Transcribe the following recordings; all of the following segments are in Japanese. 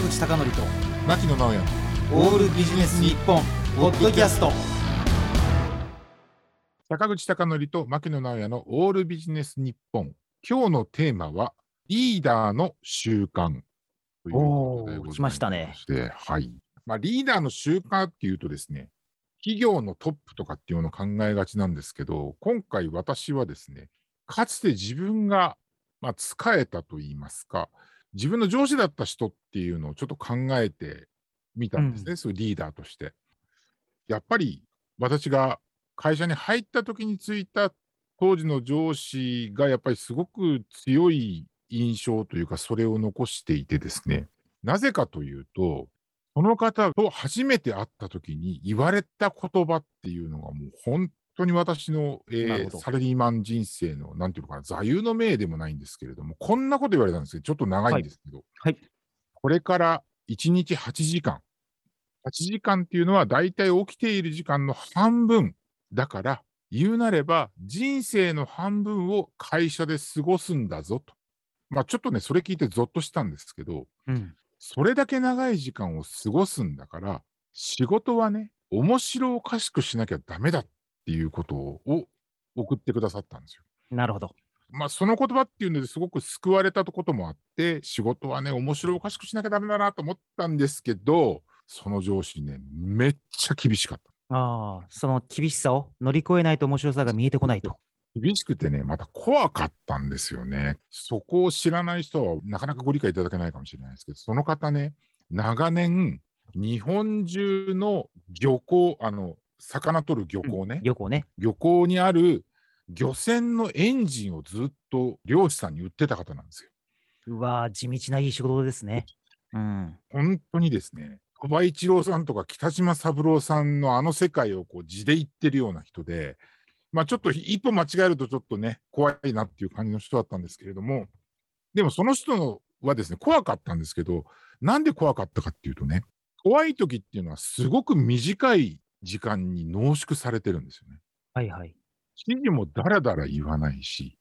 坂口孝則と牧野直哉。オールビジネス日本ポッドキャスト。坂口孝則と牧野直哉のオールビジネス日本。今日のテーマはリーダーの習慣。ということでございおー来ましたね。はい。まあ、リーダーの習慣っていうとですね、企業のトップとかっていうのを考えがちなんですけど、今回私はですね、かつて自分が、まあ、仕えたといいますか、自分の上司だった人っていうのをちょっと考えてみたんですね、うんそういうリーダーとして。やっぱり私が会社に入った時についた当時の上司がやっぱりすごく強い印象というか、それを残していてですね、なぜかというと、その方と初めて会った時に言われた言葉っていうのがもう本当に私の、えーサラリーマン人生の、なんていうのかな、座右の銘でもないんですけれども、こんなこと言われたんですけど、ちょっと長いんですけど、はい。これから1日8時間、8時間っていうのは大体起きている時間の半分だから、言うなれば人生の半分を会社で過ごすんだぞと。まあちょっとね、それ聞いてゾッとしたんですけど、うん。それだけ長い時間を過ごすんだから、仕事はね、面白おかしくしなきゃダメだっていうことを送ってくださったんですよ。なるほどまあ、その言葉っていうのですごく救われたこともあって、仕事はね、面白おかしくしなきゃダメだなと思ったんですけど、その上司ね、めっちゃ厳しかった。ああその厳しさを乗り越えないと面白さが見えてこないと厳しくてね、また怖かったんですよね。そこを知らない人はなかなかご理解いただけないかもしれないですけど、その方ね、長年、日本中の漁港、あの、魚取る漁港ね、旅行ね。漁港にある漁船のエンジンをずっと漁師さんに売ってた方なんですよ。うわー地道ないい仕事ですね。うん。本当にですね、鳥羽一郎さんとか北島三郎さんのあの世界をこう地で行ってるような人で、まあちょっと一歩間違えるとちょっとね、怖いなっていう感じの人だったんですけれども、でもその人のはですね、怖かったんですけど、なんで怖かったかっていうとね、怖い時っていうのはすごく短い時間に濃縮されてるんですよね。はいはい指示もだらだら言わないし、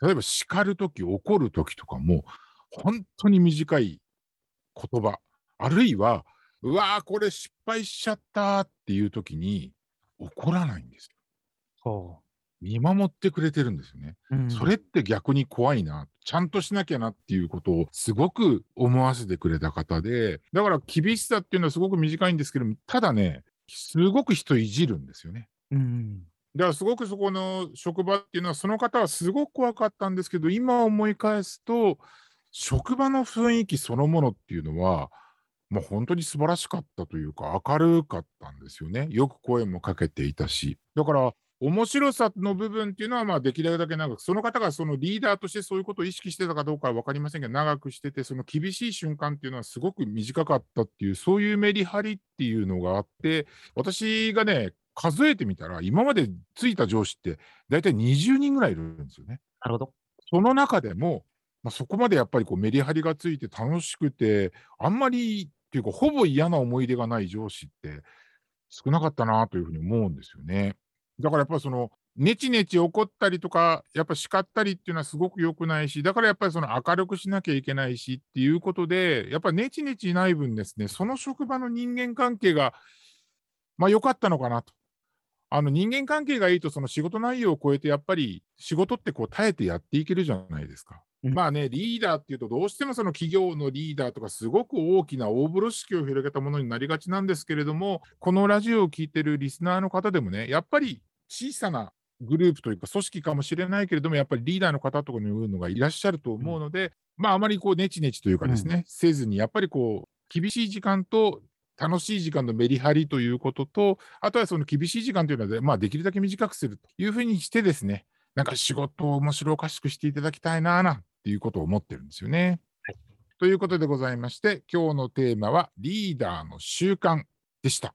例えば叱るとき、怒るときとかも、本当に短い言葉、あるいは、うわー、これ失敗しちゃったっていうときに、怒らないんですよ。ほ見守ってくれてるんですよね。う、うん、それって逆に怖いな、ちゃんとしなきゃなっていうことをすごく思わせてくれた方で、だから厳しさっていうのはすごく短いんですけども、ただね、すごく人いじるんですよね。うんだからすごくそこの職場っていうのは、その方はすごく怖かったんですけど、今思い返すと、職場の雰囲気そのものっていうのは、もう本当に素晴らしかったというか、明るかったんですよね。よく声もかけていたし。だから、面白さの部分っていうのは、まあ、できるだけ長く、その方がそのリーダーとしてそういうことを意識してたかどうかは分かりませんけど、長くしてて、その厳しい瞬間っていうのはすごく短かったっていう、そういうメリハリっていうのがあって、私がね、数えてみたら、今までついた上司って、大体20人ぐらいいるんですよね。なるほどその中でも、まあ、そこまでやっぱりこうメリハリがついて楽しくて、あんまりっていうか、ほぼ嫌な思い出がない上司って少なかったなというふうに思うんですよね。だからやっぱりその、ネチネチ怒ったりとか、やっぱ叱ったりっていうのはすごく良くないし、だからやっぱりその明るくしなきゃいけないしっていうことで、やっぱりネチネチない分ですね、その職場の人間関係が、まあ良かったのかなと。あの人間関係がいいと、その仕事内容を超えて、やっぱり仕事ってこう耐えてやっていけるじゃないですか。うんまあね、リーダーっていうと、どうしてもその企業のリーダーとか、すごく大きな大風呂敷を広げたものになりがちなんですけれども、このラジオを聞いてるリスナーの方でもね、やっぱり小さなグループというか、組織かもしれないけれども、やっぱりリーダーの方とかいうのがいらっしゃると思うので、まあ、あまりこう、ネチネチというかですね、せずに、やっぱりこう、厳しい時間と楽しい時間のメリハリということと、あとはその厳しい時間というのは、まあ、できるだけ短くするというふうにしてですね、なんか仕事を面白おかしくしていただきたいな、なんていうことを思ってるんですよね。はいということでございまして、今日のテーマはリーダーの習慣でした。